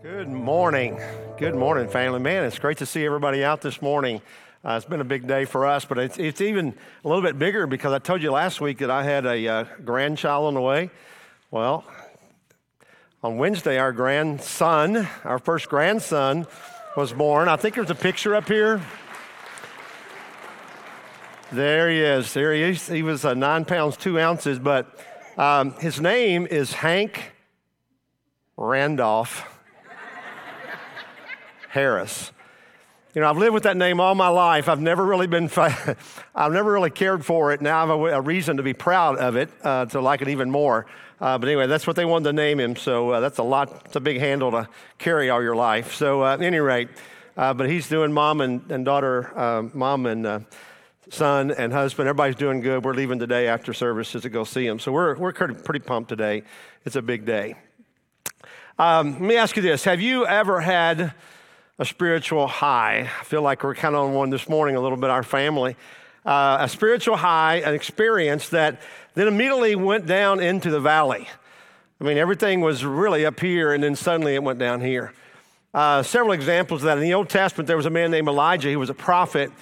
Good morning. Good morning, family. Man, it's great to see everybody out this morning. Uh, it's been a big day for us, but it's, it's, even a little bit bigger because I told you last week that I had a uh, grandchild on the way. Well, on Wednesday, our grandson, our first grandson, was born. I think there's a picture up here. There he is. There he is. He was uh, nine pounds, two ounces, but um, his name is Hank Randolph. Harris. You know, I've lived with that name all my life. I've never really been, I've never really cared for it. Now I have a, a reason to be proud of it, uh, to like it even more. Uh, but anyway, that's what they wanted to name him. So uh, that's a lot, it's a big handle to carry all your life. So uh, at any rate, uh, but he's doing mom and, and daughter, uh, mom and son and husband. Everybody's doing good. We're leaving today after services to go see him. So we're, we're pretty pumped today. It's a big day. Um, let me ask you this Have you ever had a spiritual high. I feel like we're kind of on one this morning, a little bit, our family. Uh, a spiritual high, an experience that then immediately went down into the valley. I mean, everything was really up here, and then suddenly it went down here. Uh, several examples of that. In the Old Testament, there was a man named Elijah. He was a prophet.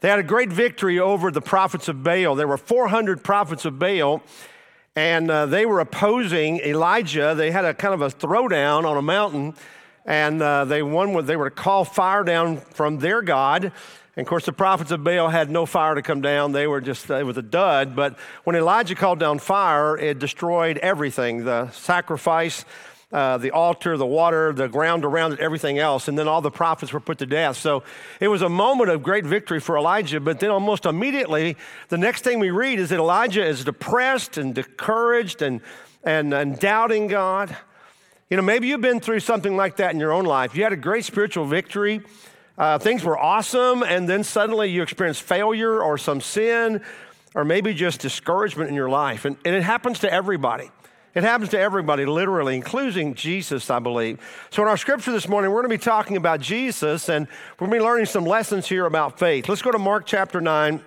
They had a great victory over the prophets of Baal. There were 400 prophets of Baal, and uh, they were opposing Elijah. They had a kind of a throwdown on a mountain and uh, they won. They were to call fire down from their God. And of course, the prophets of Baal had no fire to come down. They were just, it was a dud. But when Elijah called down fire, it destroyed everything the sacrifice, uh, the altar, the water, the ground around it, everything else. And then all the prophets were put to death. So it was a moment of great victory for Elijah. But then almost immediately, the next thing we read is that Elijah is depressed and discouraged and, and, and doubting God. You know, maybe you've been through something like that in your own life. You had a great spiritual victory, uh, things were awesome, and then suddenly you experienced failure or some sin, or maybe just discouragement in your life. And, and it happens to everybody. It happens to everybody, literally, including Jesus, I believe. So, in our scripture this morning, we're going to be talking about Jesus, and we're going to be learning some lessons here about faith. Let's go to Mark chapter 9.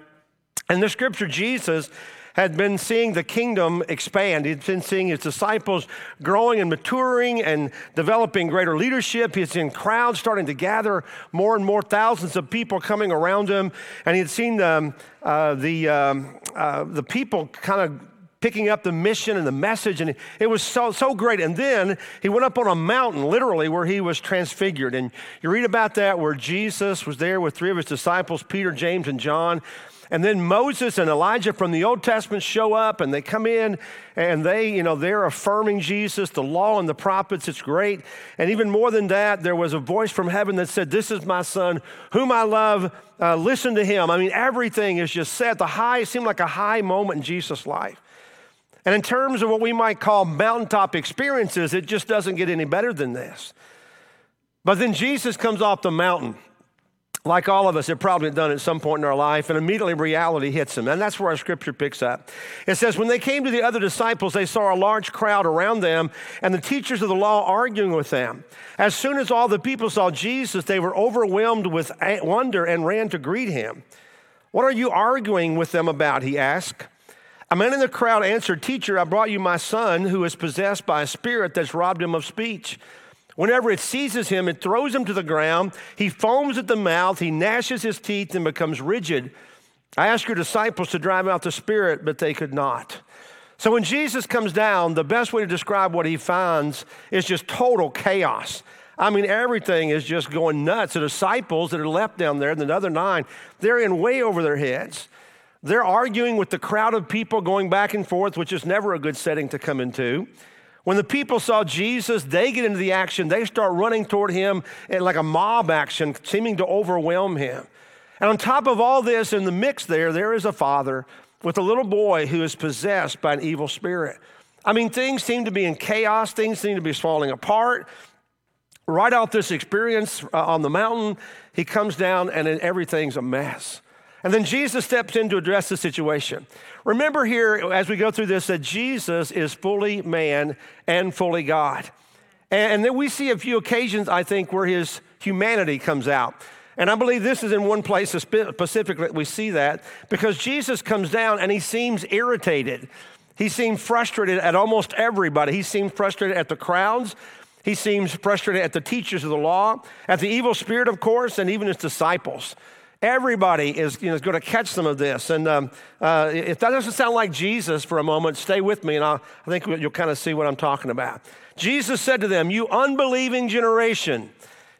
In the scripture, Jesus had been seeing the kingdom expand. He'd been seeing his disciples growing and maturing and developing greater leadership. He'd seen crowds starting to gather, more and more thousands of people coming around him. And he had seen the, uh, the, um, uh, the people kind of picking up the mission and the message, and it was so, so great. And then he went up on a mountain, literally, where he was transfigured. And you read about that where Jesus was there with three of his disciples, Peter, James, and John. And then Moses and Elijah from the Old Testament show up and they come in and they, you know, they're affirming Jesus, the law and the prophets. It's great. And even more than that, there was a voice from heaven that said, This is my son, whom I love. Uh, listen to him. I mean, everything is just set. The high seemed like a high moment in Jesus' life. And in terms of what we might call mountaintop experiences, it just doesn't get any better than this. But then Jesus comes off the mountain like all of us have probably done at some point in our life, and immediately reality hits them. And that's where our scripture picks up. It says, When they came to the other disciples, they saw a large crowd around them and the teachers of the law arguing with them. As soon as all the people saw Jesus, they were overwhelmed with wonder and ran to greet him. What are you arguing with them about? He asked. A man in the crowd answered, Teacher, I brought you my son who is possessed by a spirit that's robbed him of speech. Whenever it seizes him, it throws him to the ground. He foams at the mouth, he gnashes his teeth, and becomes rigid. I asked your disciples to drive out the spirit, but they could not. So when Jesus comes down, the best way to describe what he finds is just total chaos. I mean, everything is just going nuts. The disciples that are left down there, the other nine, they're in way over their heads. They're arguing with the crowd of people going back and forth, which is never a good setting to come into. When the people saw Jesus, they get into the action. They start running toward him like a mob action, seeming to overwhelm him. And on top of all this, in the mix there, there is a father with a little boy who is possessed by an evil spirit. I mean, things seem to be in chaos, things seem to be falling apart. Right off this experience uh, on the mountain, he comes down and everything's a mess. And then Jesus steps in to address the situation. Remember here, as we go through this, that Jesus is fully man and fully God. And then we see a few occasions, I think, where his humanity comes out. And I believe this is in one place specifically we see that because Jesus comes down and he seems irritated. He seemed frustrated at almost everybody. He seemed frustrated at the crowds. He seems frustrated at the teachers of the law, at the evil spirit, of course, and even his disciples. Everybody is, you know, is going to catch some of this. And um, uh, if that doesn't sound like Jesus for a moment, stay with me, and I'll, I think you'll kind of see what I'm talking about. Jesus said to them, You unbelieving generation,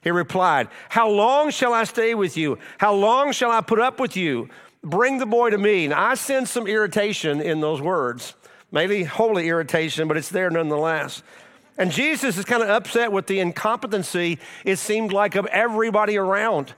he replied, How long shall I stay with you? How long shall I put up with you? Bring the boy to me. Now, I sense some irritation in those words, maybe holy irritation, but it's there nonetheless. And Jesus is kind of upset with the incompetency, it seemed like, of everybody around.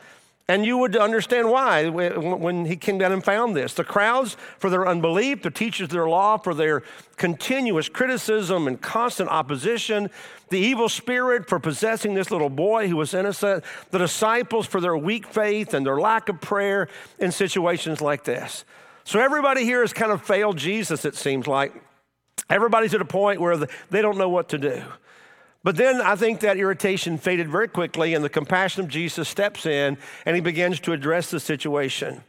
And you would understand why when he came down and found this. The crowds for their unbelief, the teachers of their law for their continuous criticism and constant opposition, the evil spirit for possessing this little boy who was innocent, the disciples for their weak faith and their lack of prayer in situations like this. So everybody here has kind of failed Jesus, it seems like. Everybody's at a point where they don't know what to do. But then I think that irritation faded very quickly, and the compassion of Jesus steps in and he begins to address the situation.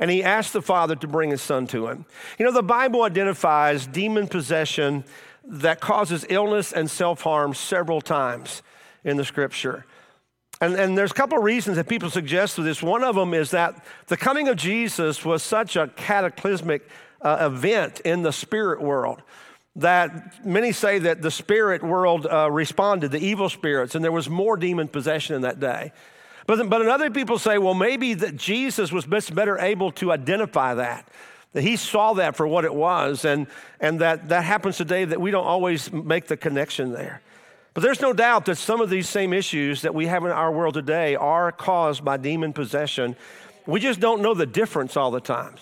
And he asks the father to bring his son to him. You know, the Bible identifies demon possession that causes illness and self harm several times in the scripture. And, and there's a couple of reasons that people suggest for this. One of them is that the coming of Jesus was such a cataclysmic uh, event in the spirit world that many say that the spirit world uh, responded, the evil spirits, and there was more demon possession in that day. But, but other people say, well, maybe that Jesus was better able to identify that, that he saw that for what it was, and, and that that happens today that we don't always make the connection there. But there's no doubt that some of these same issues that we have in our world today are caused by demon possession. We just don't know the difference all the time.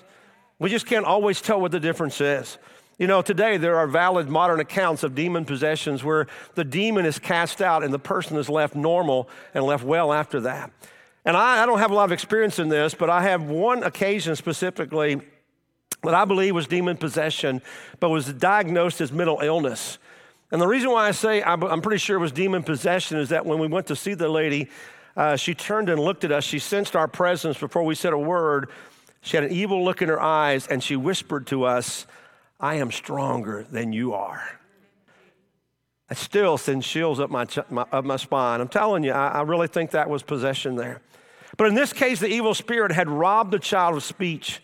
We just can't always tell what the difference is. You know, today there are valid modern accounts of demon possessions where the demon is cast out and the person is left normal and left well after that. And I, I don't have a lot of experience in this, but I have one occasion specifically that I believe was demon possession, but was diagnosed as mental illness. And the reason why I say I'm pretty sure it was demon possession is that when we went to see the lady, uh, she turned and looked at us. She sensed our presence before we said a word. She had an evil look in her eyes, and she whispered to us, I am stronger than you are. I still send chills up my, my, up my spine. I'm telling you, I, I really think that was possession there. But in this case, the evil spirit had robbed the child of speech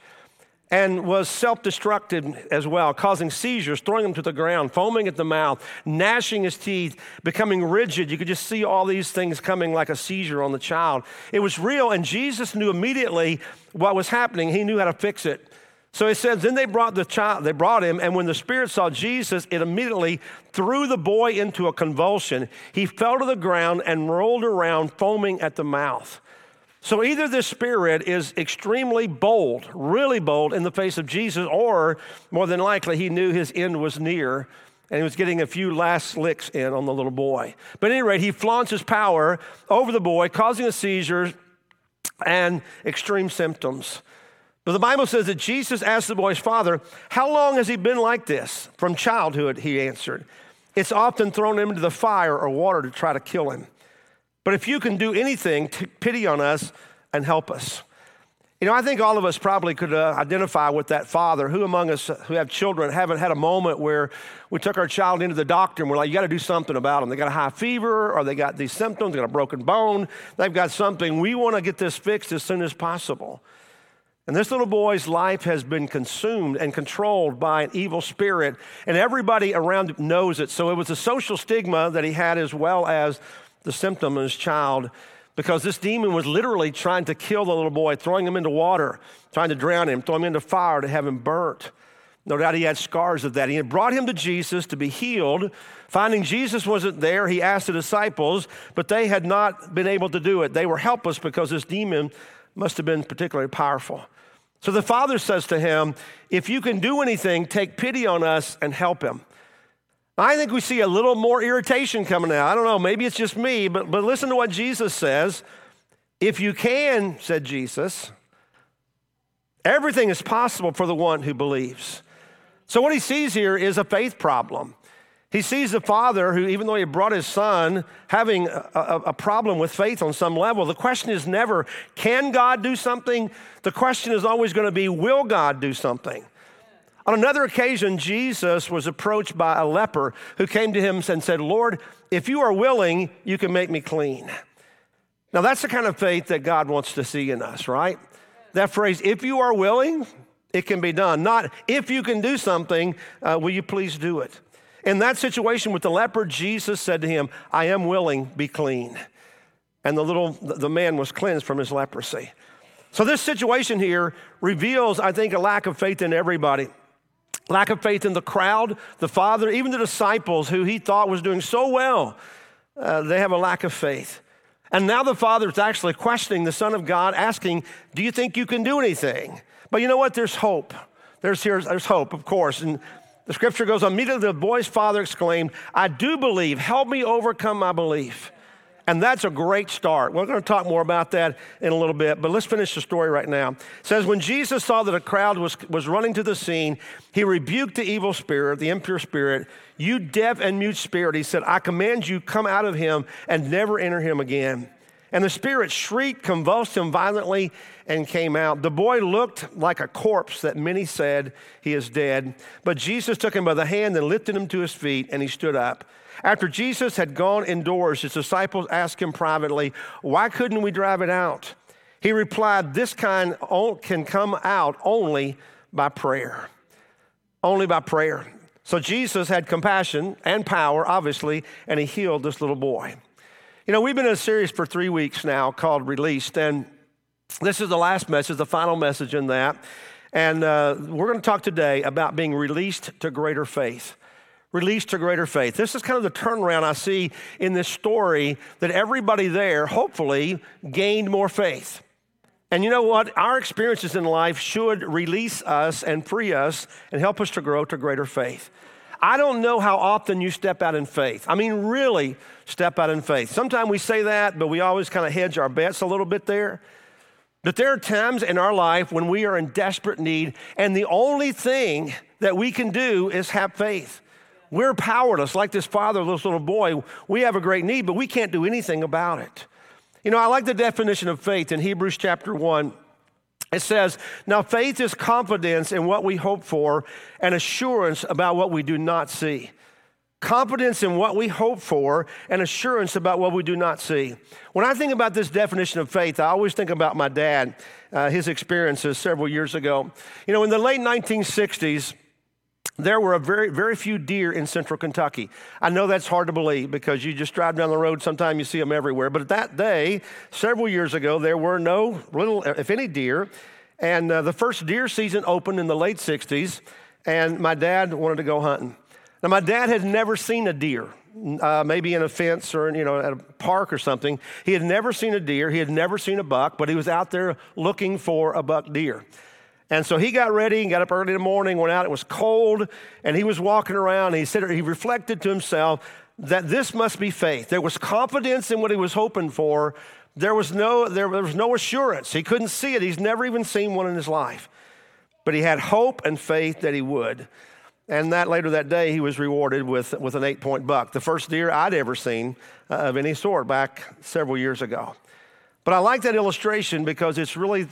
and was self destructive as well, causing seizures, throwing him to the ground, foaming at the mouth, gnashing his teeth, becoming rigid. You could just see all these things coming like a seizure on the child. It was real, and Jesus knew immediately what was happening. He knew how to fix it. So it says, then they brought the child, they brought him, and when the spirit saw Jesus, it immediately threw the boy into a convulsion. He fell to the ground and rolled around, foaming at the mouth. So either this spirit is extremely bold, really bold in the face of Jesus, or more than likely he knew his end was near and he was getting a few last licks in on the little boy. But at any rate, he flaunts his power over the boy, causing a seizure and extreme symptoms. But the Bible says that Jesus asked the boy's father, How long has he been like this? From childhood, he answered. It's often thrown him into the fire or water to try to kill him. But if you can do anything, take pity on us and help us. You know, I think all of us probably could uh, identify with that father. Who among us who have children haven't had a moment where we took our child into the doctor and we're like, you got to do something about them. They got a high fever or they got these symptoms, they got a broken bone, they've got something. We want to get this fixed as soon as possible. And this little boy's life has been consumed and controlled by an evil spirit, and everybody around him knows it. So it was a social stigma that he had as well as the symptom in his child, because this demon was literally trying to kill the little boy, throwing him into water, trying to drown him, throwing him into fire to have him burnt. No doubt he had scars of that. He had brought him to Jesus to be healed. Finding Jesus wasn't there, he asked the disciples, but they had not been able to do it. They were helpless because this demon must have been particularly powerful. So the father says to him, If you can do anything, take pity on us and help him. I think we see a little more irritation coming out. I don't know, maybe it's just me, but, but listen to what Jesus says. If you can, said Jesus, everything is possible for the one who believes. So, what he sees here is a faith problem. He sees the father who, even though he brought his son, having a, a, problem with faith on some level. The question is never, can God do something? The question is always going to be, will God do something? On another occasion, Jesus was approached by a leper who came to him and said, Lord, if you are willing, you can make me clean. Now, that's the kind of faith that God wants to see in us, right? That phrase, if you are willing, it can be done. Not if you can do something, uh, will you please do it? In that situation with the leper, Jesus said to him, I am willing, be clean. And the little the man was cleansed from his leprosy. So this situation here reveals, I think, a lack of faith in everybody. Lack of faith in the crowd, the father, even the disciples who he thought was doing so well. Uh, they have a lack of faith. And now the father is actually questioning the Son of God, asking, Do you think you can do anything? But you know what? There's hope. There's, here, there's hope, of course. And the scripture goes immediately the boy's father exclaimed, I do believe, help me overcome my belief. And that's a great start. We're going to talk more about that in a little bit, but let's finish the story right now. It says, When Jesus saw that a crowd was, was running to the scene, he rebuked the evil spirit, the impure spirit. You deaf and mute spirit, he said, I command you, come out of him and never enter him again. And the spirit shrieked, convulsed him violently, and came out. The boy looked like a corpse that many said he is dead. But Jesus took him by the hand and lifted him to his feet, and he stood up. After Jesus had gone indoors, his disciples asked him privately, Why couldn't we drive it out? He replied, This kind can come out only by prayer. Only by prayer. So Jesus had compassion and power, obviously, and he healed this little boy. You know, we've been in a series for three weeks now called Released, and this is the last message, the final message in that. And uh, we're going to talk today about being released to greater faith. Released to greater faith. This is kind of the turnaround I see in this story that everybody there, hopefully, gained more faith. And you know what? Our experiences in life should release us and free us and help us to grow to greater faith. I don't know how often you step out in faith. I mean, really step out in faith. Sometimes we say that, but we always kind of hedge our bets a little bit there. But there are times in our life when we are in desperate need, and the only thing that we can do is have faith. We're powerless, like this father, this little boy. We have a great need, but we can't do anything about it. You know, I like the definition of faith in Hebrews chapter 1. It says, Now faith is confidence in what we hope for and assurance about what we do not see confidence in what we hope for, and assurance about what we do not see. When I think about this definition of faith, I always think about my dad, uh, his experiences several years ago. You know, in the late 1960s, there were a very, very few deer in central Kentucky. I know that's hard to believe because you just drive down the road, sometimes you see them everywhere. But that day, several years ago, there were no little, if any, deer. And uh, the first deer season opened in the late 60s, and my dad wanted to go hunting. Now, my dad had never seen a deer, uh, maybe in a fence or you know at a park or something. He had never seen a deer. He had never seen a buck, but he was out there looking for a buck deer. And so he got ready and got up early in the morning, went out. It was cold, and he was walking around. He said he reflected to himself that this must be faith. There was confidence in what he was hoping for. There was no there was no assurance. He couldn't see it. He's never even seen one in his life, but he had hope and faith that he would. And that later that day, he was rewarded with, with an eight point buck, the first deer I'd ever seen uh, of any sort back several years ago. But I like that illustration because it's really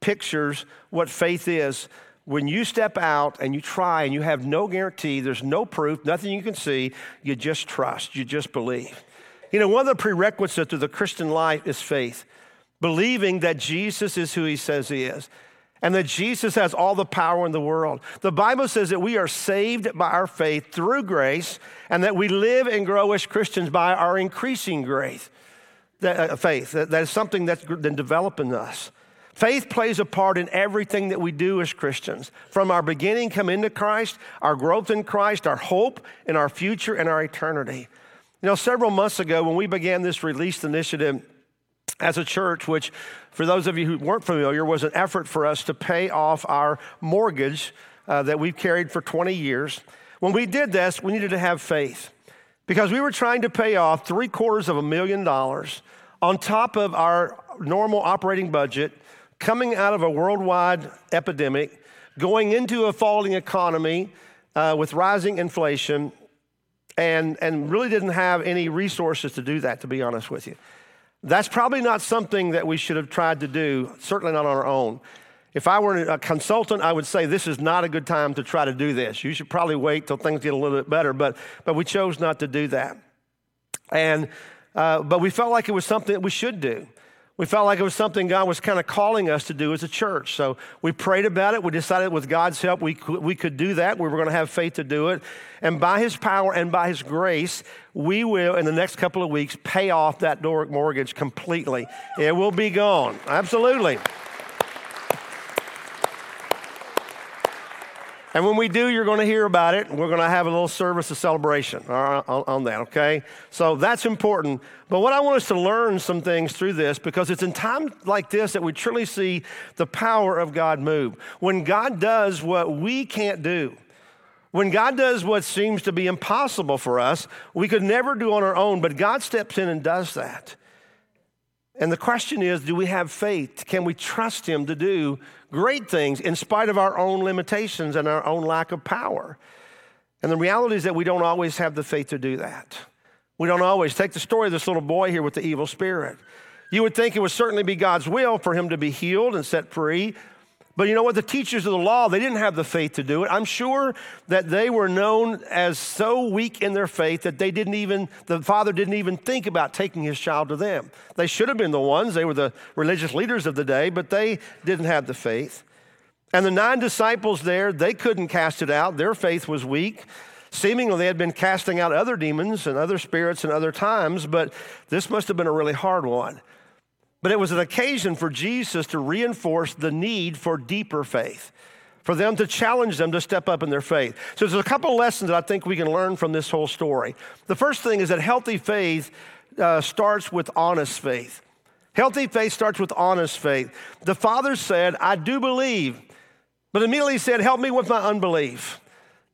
pictures what faith is. When you step out and you try and you have no guarantee, there's no proof, nothing you can see, you just trust, you just believe. You know, one of the prerequisites of the Christian life is faith, believing that Jesus is who he says he is and that Jesus has all the power in the world. The Bible says that we are saved by our faith through grace, and that we live and grow as Christians by our increasing grace, that, uh, faith. That, that is something that's been developing us. Faith plays a part in everything that we do as Christians. From our beginning, come into Christ, our growth in Christ, our hope in our future and our eternity. You know, several months ago when we began this release initiative, as a church, which for those of you who weren't familiar, was an effort for us to pay off our mortgage uh, that we've carried for 20 years. When we did this, we needed to have faith because we were trying to pay off three quarters of a million dollars on top of our normal operating budget, coming out of a worldwide epidemic, going into a falling economy uh, with rising inflation, and, and really didn't have any resources to do that, to be honest with you. That's probably not something that we should have tried to do, certainly not on our own. If I were a consultant, I would say this is not a good time to try to do this. You should probably wait till things get a little bit better, but, but we chose not to do that. And, uh, but we felt like it was something that we should do. We felt like it was something God was kind of calling us to do as a church. So we prayed about it. We decided with God's help we could, we could do that. We were going to have faith to do it. And by His power and by His grace, we will, in the next couple of weeks, pay off that Doric mortgage completely. It will be gone. Absolutely. And when we do, you're going to hear about it. We're going to have a little service of celebration uh, on, that, okay? So that's important. But what I want us to learn some things through this because it's in times like this that we truly see the power of God move. When God does what we can't do, when God does what seems to be impossible for us, we could never do on our own, but God steps in and does that. And the question is do we have faith? Can we trust Him to do great things in spite of our own limitations and our own lack of power? And the reality is that we don't always have the faith to do that. We don't always. Take the story of this little boy here with the evil spirit. You would think it would certainly be God's will for him to be healed and set free, but you know what? The teachers of the law, they didn't have the faith to do it. I'm sure that they were known as so weak in their faith that they didn't even, the father didn't even think about taking his child to them. They should have been the ones. They were the religious leaders of the day, but they didn't have the faith. And the nine disciples there, they couldn't cast it out. Their faith was weak. Seemingly, they had been casting out other demons and other spirits in other times, but this must have been a really hard one. But it was an occasion for Jesus to reinforce the need for deeper faith, for them to challenge them to step up in their faith. So there's a couple lessons that I think we can learn from this whole story. The first thing is that healthy faith uh, starts with honest faith. Healthy faith starts with honest faith. The father said, I do believe, but immediately said, Help me with my unbelief.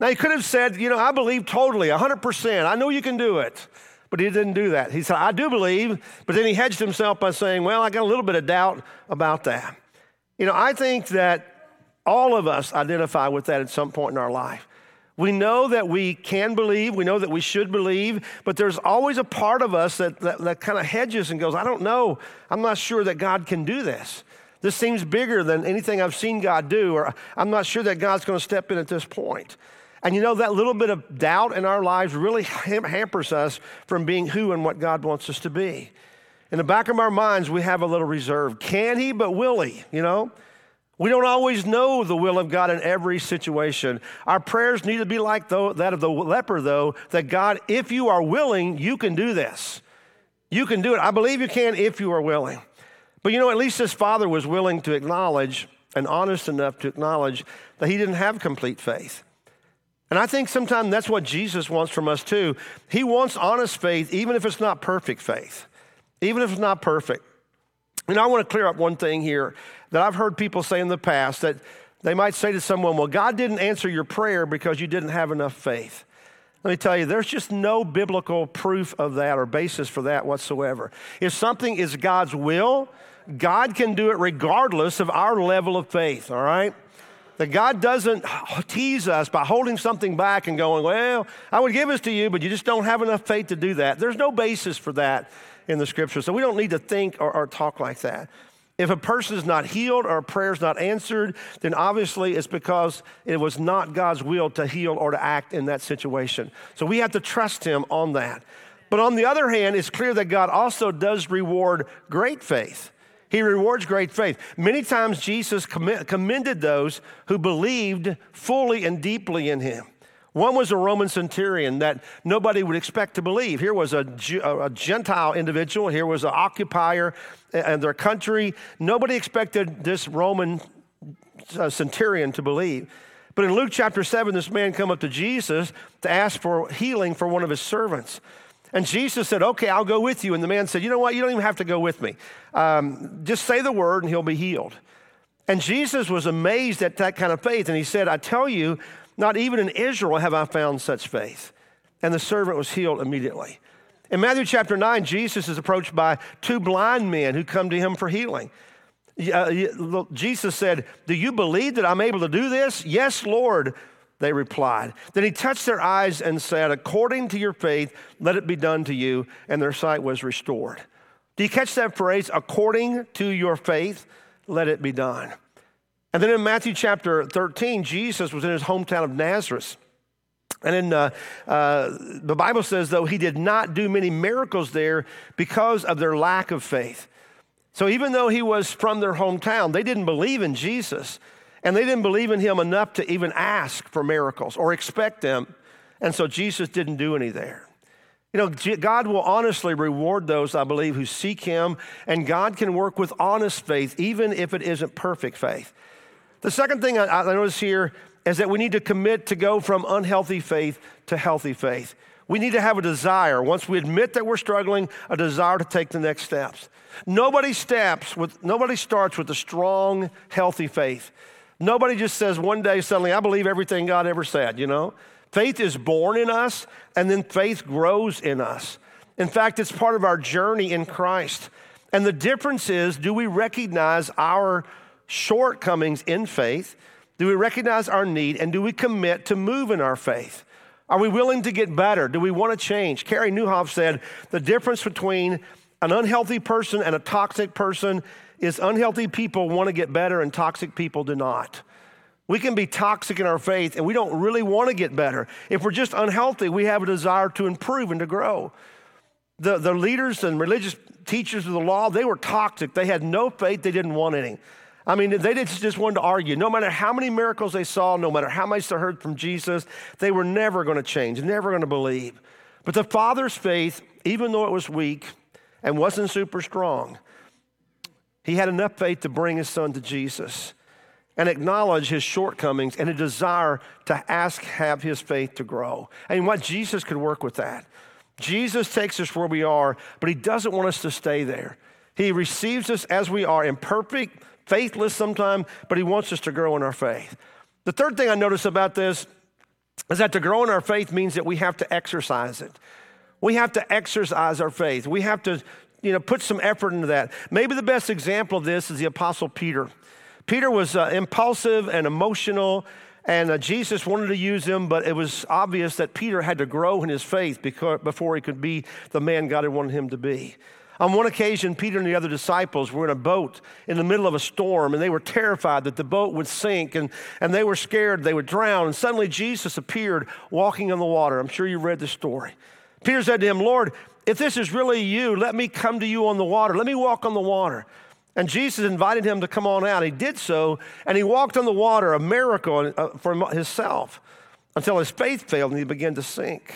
Now, he could have said, You know, I believe totally, 100%. I know you can do it. But he didn't do that. He said, I do believe, but then he hedged himself by saying, Well, I got a little bit of doubt about that. You know, I think that all of us identify with that at some point in our life. We know that we can believe, we know that we should believe, but there's always a part of us that, that, that kind of hedges and goes, I don't know, I'm not sure that God can do this. This seems bigger than anything I've seen God do, or I'm not sure that God's going to step in at this point. And you know, that little bit of doubt in our lives really hampers us from being who and what God wants us to be. In the back of our minds, we have a little reserve. Can he, but will he? You know? We don't always know the will of God in every situation. Our prayers need to be like that of the leper, though, that God, if you are willing, you can do this. You can do it. I believe you can if you are willing. But you know, at least his father was willing to acknowledge and honest enough to acknowledge that he didn't have complete faith. And I think sometimes that's what Jesus wants from us too. He wants honest faith, even if it's not perfect faith, even if it's not perfect. And I want to clear up one thing here that I've heard people say in the past that they might say to someone, Well, God didn't answer your prayer because you didn't have enough faith. Let me tell you, there's just no biblical proof of that or basis for that whatsoever. If something is God's will, God can do it regardless of our level of faith, all right? That God doesn't tease us by holding something back and going, Well, I would give this to you, but you just don't have enough faith to do that. There's no basis for that in the scripture. So we don't need to think or, or talk like that. If a person is not healed or a prayer is not answered, then obviously it's because it was not God's will to heal or to act in that situation. So we have to trust Him on that. But on the other hand, it's clear that God also does reward great faith. He rewards great faith. Many times Jesus commended those who believed fully and deeply in him. One was a Roman centurion that nobody would expect to believe. Here was a, a Gentile individual, here was an occupier and their country. Nobody expected this Roman uh, centurion to believe. But in Luke chapter 7, this man come up to Jesus to ask for healing for one of his servants. And Jesus said, Okay, I'll go with you. And the man said, You know what? You don't even have to go with me. Um, just say the word and he'll be healed. And Jesus was amazed at that kind of faith. And he said, I tell you, not even in Israel have I found such faith. And the servant was healed immediately. In Matthew chapter 9, Jesus is approached by two blind men who come to him for healing. Uh, Jesus said, Do you believe that I'm able to do this? Yes, Lord they replied. Then he touched their eyes and said, According to your faith, let it be done to you. And their sight was restored. Do you catch that phrase? According to your faith, let it be done. And then in Matthew chapter 13, Jesus was in his hometown of Nazareth. And then uh, uh, the Bible says, though, he did not do many miracles there because of their lack of faith. So even though he was from their hometown, they didn't believe in Jesus. And they didn't believe in him enough to even ask for miracles or expect them. And so Jesus didn't do any there. You know, God will honestly reward those, I believe, who seek him, and God can work with honest faith, even if it isn't perfect faith. The second thing I, notice here is that we need to commit to go from unhealthy faith to healthy faith. We need to have a desire, once we admit that we're struggling, a desire to take the next steps. Nobody steps with nobody starts with a strong, healthy faith. Nobody just says one day suddenly, I believe everything God ever said, you know? Faith is born in us, and then faith grows in us. In fact, it's part of our journey in Christ. And the difference is do we recognize our shortcomings in faith? Do we recognize our need? And do we commit to move in our faith? Are we willing to get better? Do we want to change? Carey Nieuwhof said the difference between an unhealthy person and a toxic person is unhealthy people want to get better and toxic people do not. We can be toxic in our faith and we don't really want to get better. If we're just unhealthy, we have a desire to improve and to grow. The, the leaders and religious teachers of the law, they were toxic. They had no faith, they didn't want any. I mean, they just wanted to argue. No matter how many miracles they saw, no matter how much they heard from Jesus, they were never going to change, never going to believe. But the Father's faith, even though it was weak and wasn't super strong, he had enough faith to bring his son to Jesus and acknowledge his shortcomings and a desire to ask, have his faith to grow. And what Jesus could work with that. Jesus takes us where we are, but he doesn't want us to stay there. He receives us as we are, imperfect, faithless sometimes, but he wants us to grow in our faith. The third thing I notice about this is that to grow in our faith means that we have to exercise it. We have to exercise our faith. We have to you know, put some effort into that. Maybe the best example of this is the Apostle Peter. Peter was uh, impulsive and emotional, and uh, Jesus wanted to use him, but it was obvious that Peter had to grow in his faith because, before he could be the man God had wanted him to be. On one occasion, Peter and the other disciples were in a boat in the middle of a storm, and they were terrified that the boat would sink, and, and they were scared they would drown. And suddenly Jesus appeared walking on the water. I'm sure you read the story. Peter said to him, Lord, if this is really you, let me come to you on the water. Let me walk on the water. And Jesus invited him to come on out. He did so, and he walked on the water, a miracle uh, for himself, until his faith failed and he began to sink.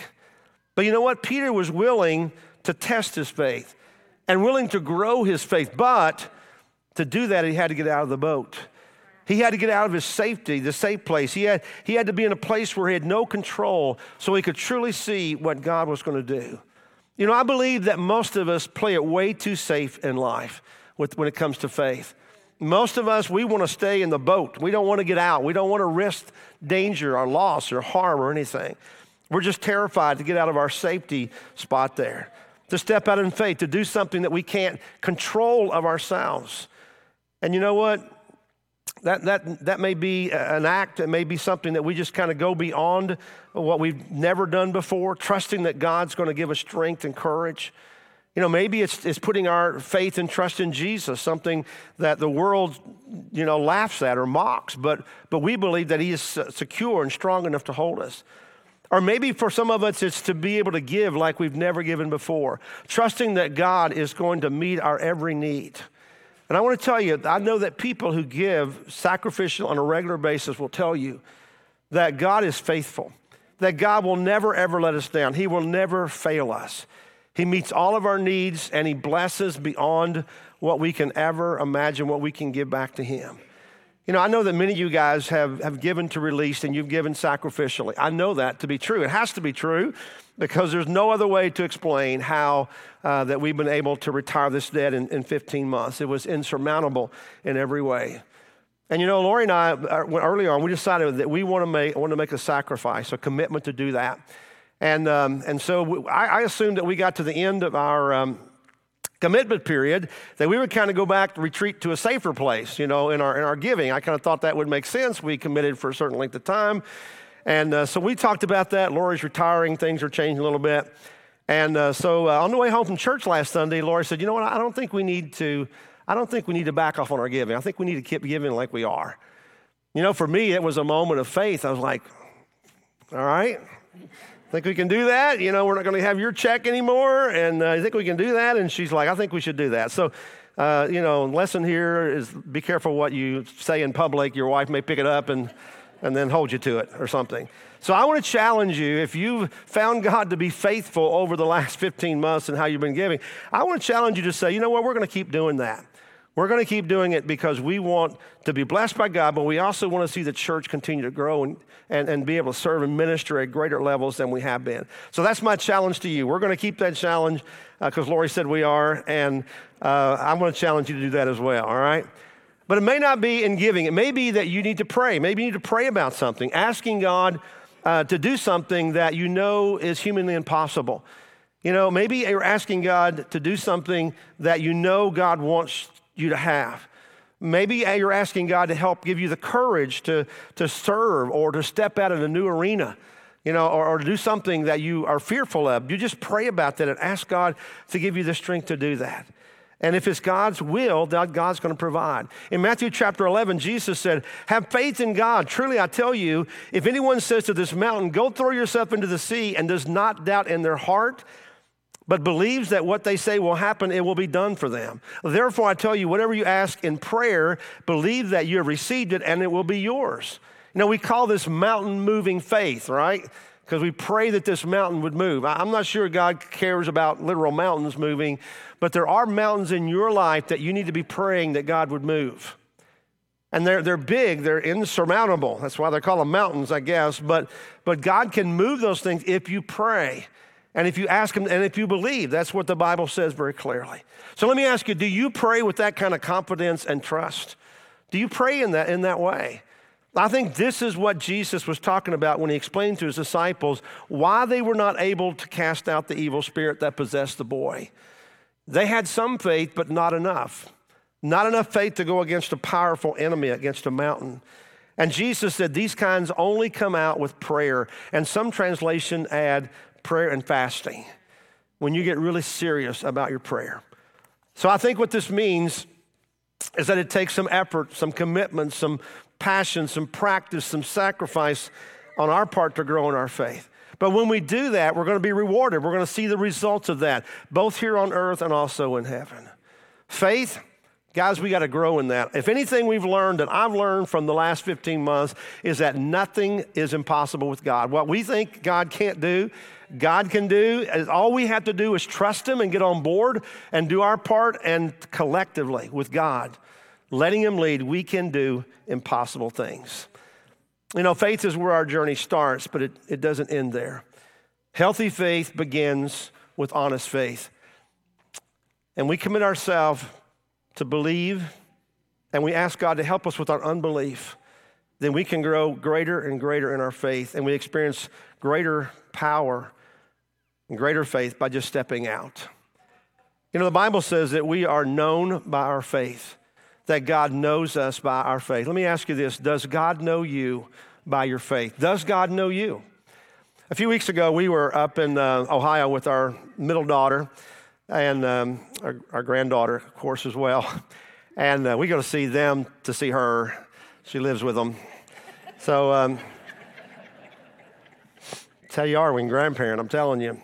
But you know what? Peter was willing to test his faith and willing to grow his faith. But to do that, he had to get out of the boat. He had to get out of his safety, the safe place. He had, he had to be in a place where he had no control so he could truly see what God was going to do. You know, I believe that most of us play it way too safe in life with, when it comes to faith. Most of us, we want to stay in the boat. We don't want to get out. We don't want to risk danger or loss or harm or anything. We're just terrified to get out of our safety spot there, to step out in faith, to do something that we can't control of ourselves. And you know what? That, that, that may be an act, it may be something that we just kind of go beyond what we've never done before, trusting that God's going to give us strength and courage. You know, maybe it's, it's putting our faith and trust in Jesus, something that the world, you know, laughs at or mocks, but, but we believe that He is secure and strong enough to hold us. Or maybe for some of us, it's to be able to give like we've never given before, trusting that God is going to meet our every need. And I want to tell you, I know that people who give sacrificial on a regular basis will tell you that God is faithful, that God will never, ever let us down. He will never fail us. He meets all of our needs and He blesses beyond what we can ever imagine, what we can give back to Him. You know, I know that many of you guys have, have given to release and you've given sacrificially. I know that to be true. It has to be true because there's no other way to explain how uh, that we've been able to retire this debt in, in 15 months. It was insurmountable in every way. And you know, Lori and I, uh, early on, we decided that we want to make, want to make a sacrifice, a commitment to do that. And, um, and so we, I, I, assumed that we got to the end of our um, commitment period, that we would kind of go back, retreat to a safer place, you know, in our, in our giving. I kind of thought that would make sense. We committed for a certain length of time. And uh, so we talked about that. Lori's retiring, things are changing a little bit. And uh, so uh, on the way home from church last Sunday, Lori said, You know what? I don't think we need to. I don't think we need to back off on our giving. I think we need to keep giving like we are. You know, for me, it was a moment of faith. I was like, all right, think we can do that? You know, we're not going to have your check anymore. And uh, I think we can do that. And she's like, I think we should do that. So, uh, you know, lesson here is be careful what you say in public. Your wife may pick it up and, and then hold you to it or something. So I want to challenge you if you've found God to be faithful over the last 15 months and how you've been giving, I want to challenge you to say, you know what, we're going to keep doing that. We're going to keep doing it because we want to be blessed by God, but we also want to see the church continue to grow and, and, and be able to serve and minister at greater levels than we have been. So that's my challenge to you. We're going to keep that challenge because uh, Lori said we are, and uh, I'm going to challenge you to do that as well, all right? But it may not be in giving. It may be that you need to pray. Maybe you need to pray about something, asking God uh, to do something that you know is humanly impossible. You know, maybe you're asking God to do something that you know God wants you to have. Maybe you're asking God to help give you the courage to, to serve or to step out in a new arena, you know, or, or to do something that you are fearful of. You just pray about that and ask God to give you the strength to do that. And if it's God's will, then God's going to provide. In Matthew chapter 11, Jesus said, Have faith in God. Truly, I tell you, if anyone says to this mountain, Go throw yourself into the sea, and does not doubt in their heart, but believes that what they say will happen, it will be done for them. Therefore, I tell you, whatever you ask in prayer, believe that you have received it, and it will be yours. You know, we call this mountain moving faith, right? Because we pray that this mountain would move. I'm not sure God cares about literal mountains moving, but there are mountains in your life that you need to be praying that God would move. And they're, they're big, they're insurmountable. That's why they call them mountains, I guess. But, but God can move those things if you pray and if you ask Him and if you believe. That's what the Bible says very clearly. So let me ask you do you pray with that kind of confidence and trust? Do you pray in that, in that way? I think this is what Jesus was talking about when he explained to his disciples why they were not able to cast out the evil spirit that possessed the boy. They had some faith, but not enough. Not enough faith to go against a powerful enemy, against a mountain. And Jesus said these kinds only come out with prayer. And some translation add prayer and fasting when you get really serious about your prayer. So I think what this means is that it takes some effort, some commitment, some passion, some practice, some sacrifice on our part to grow in our faith. But when we do that, we're going to be rewarded. We're going to see the results of that, both here on earth and also in heaven. Faith, guys, we got to grow in that. If anything we've learned, that I've learned from the last 15 months, is that nothing is impossible with God. What we think God can't do, God can do. All we have to do is trust Him and get on board and do our part, and collectively with God letting Him lead, we can do impossible things. You know, faith is where our journey starts, but it, it doesn't end there. Healthy faith begins with honest faith. And we commit ourselves to believe, and we ask God to help us with our unbelief. Then we can grow greater and greater in our faith, and we experience greater power and greater faith by just stepping out. You know, the Bible says that we are known by our faith that God knows us by our faith. Let me ask you this Does God know you by your faith? Does God know you? A few weeks ago, we were up in uh, Ohio with our middle daughter and um, our, our, granddaughter, of course, as well. And uh, we go to see them to see her. She lives with them. So, um, that's how you are when grandparent, I'm telling you.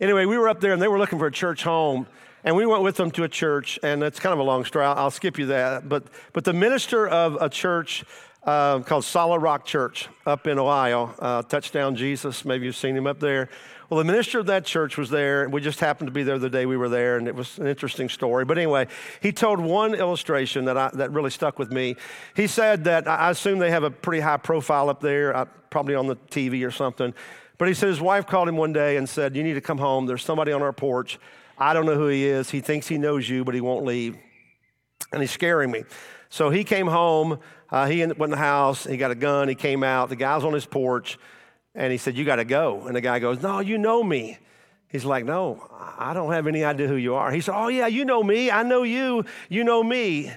Anyway, we were up there and they were looking for a church home. And we went with them to a church, and it's kind of a long story. I'll, I'll skip you that. But, but the minister of a church uh, called Solid Rock Church up in Ohio, uh, Touchdown Jesus, maybe you've seen him up there. Well, the minister of that church was there, we just happened to be there the day we were there, and it was an interesting story. But anyway, he told one illustration that, I, that really stuck with me. He said that I assume they have a pretty high profile up there, uh, probably on the TV or something. But he said his wife called him one day and said, You need to come home. There's somebody on our porch I don't know who he is. He thinks he knows you, but he won't leave. And he's scaring me. So he came home. Uh, he went in the house. He got a gun. He came out. The guy's on his porch. And he said, You got to go. And the guy goes, No, you know me. He's like, No, I don't have any idea who you are. He said, Oh, yeah, you know me. I know you. You know me.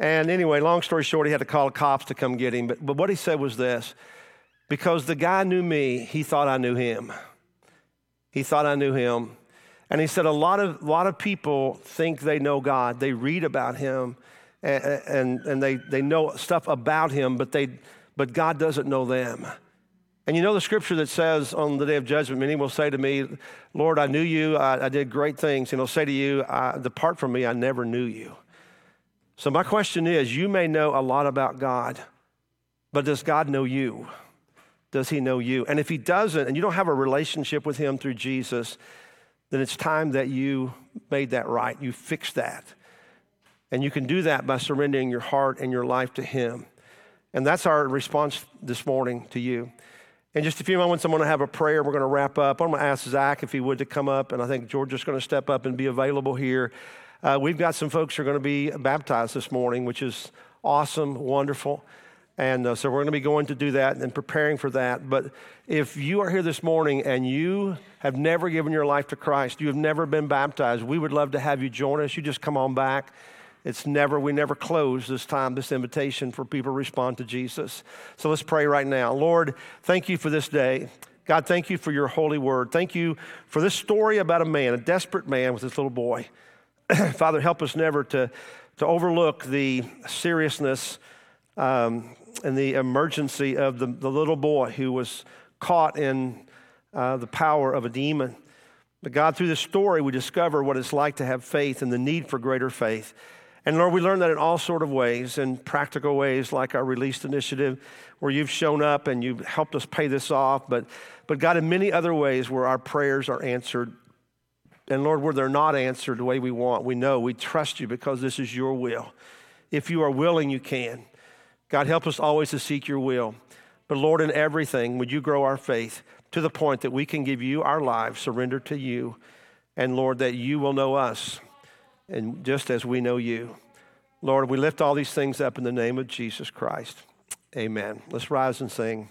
And anyway, long story short, he had to call the cops to come get him. But, but what he said was this because the guy knew me, he thought I knew him. He thought I knew him. And he said, a lot of, lot of people think they know God. They read about him and, and, and they, they know stuff about him, but, they, but God doesn't know them. And you know the scripture that says on the day of judgment, many will say to me, Lord, I knew you, I, I did great things. And he'll say to you, Depart from me, I never knew you. So my question is you may know a lot about God, but does God know you? Does he know you? And if he doesn't, and you don't have a relationship with him through Jesus, then it's time that you made that right. You fixed that. And you can do that by surrendering your heart and your life to him. And that's our response this morning to you. In just a few moments, I'm going to have a prayer. We're going to wrap up. I'm going to ask Zach if he would to come up, and I think George is going to step up and be available here. Uh, we've got some folks who are going to be baptized this morning, which is awesome, wonderful. And uh, so we're going to be going to do that and preparing for that. But if you are here this morning and you have never given your life to Christ, you have never been baptized, we would love to have you join us. You just come on back. It's never, we never close this time, this invitation for people to respond to Jesus. So let's pray right now. Lord, thank you for this day. God, thank you for your holy word. Thank you for this story about a man, a desperate man with this little boy. Father, help us never to, to overlook the seriousness um, and the emergency of the, the little boy who was caught in uh, the power of a demon. But God, through this story, we discover what it's like to have faith and the need for greater faith. And Lord, we learn that in all sort of ways, in practical ways, like our released initiative, where you've shown up and you've helped us pay this off. But, but God, in many other ways where our prayers are answered. And Lord, where they're not answered the way we want, we know we trust you because this is your will. If you are willing, you can. God, help us always to seek your will. But Lord, in everything, would you grow our faith to the point that we can give you our lives, surrender to you, and Lord, that you will know us and just as we know you. Lord, we lift all these things up in the name of Jesus Christ. Amen. Let's rise and sing.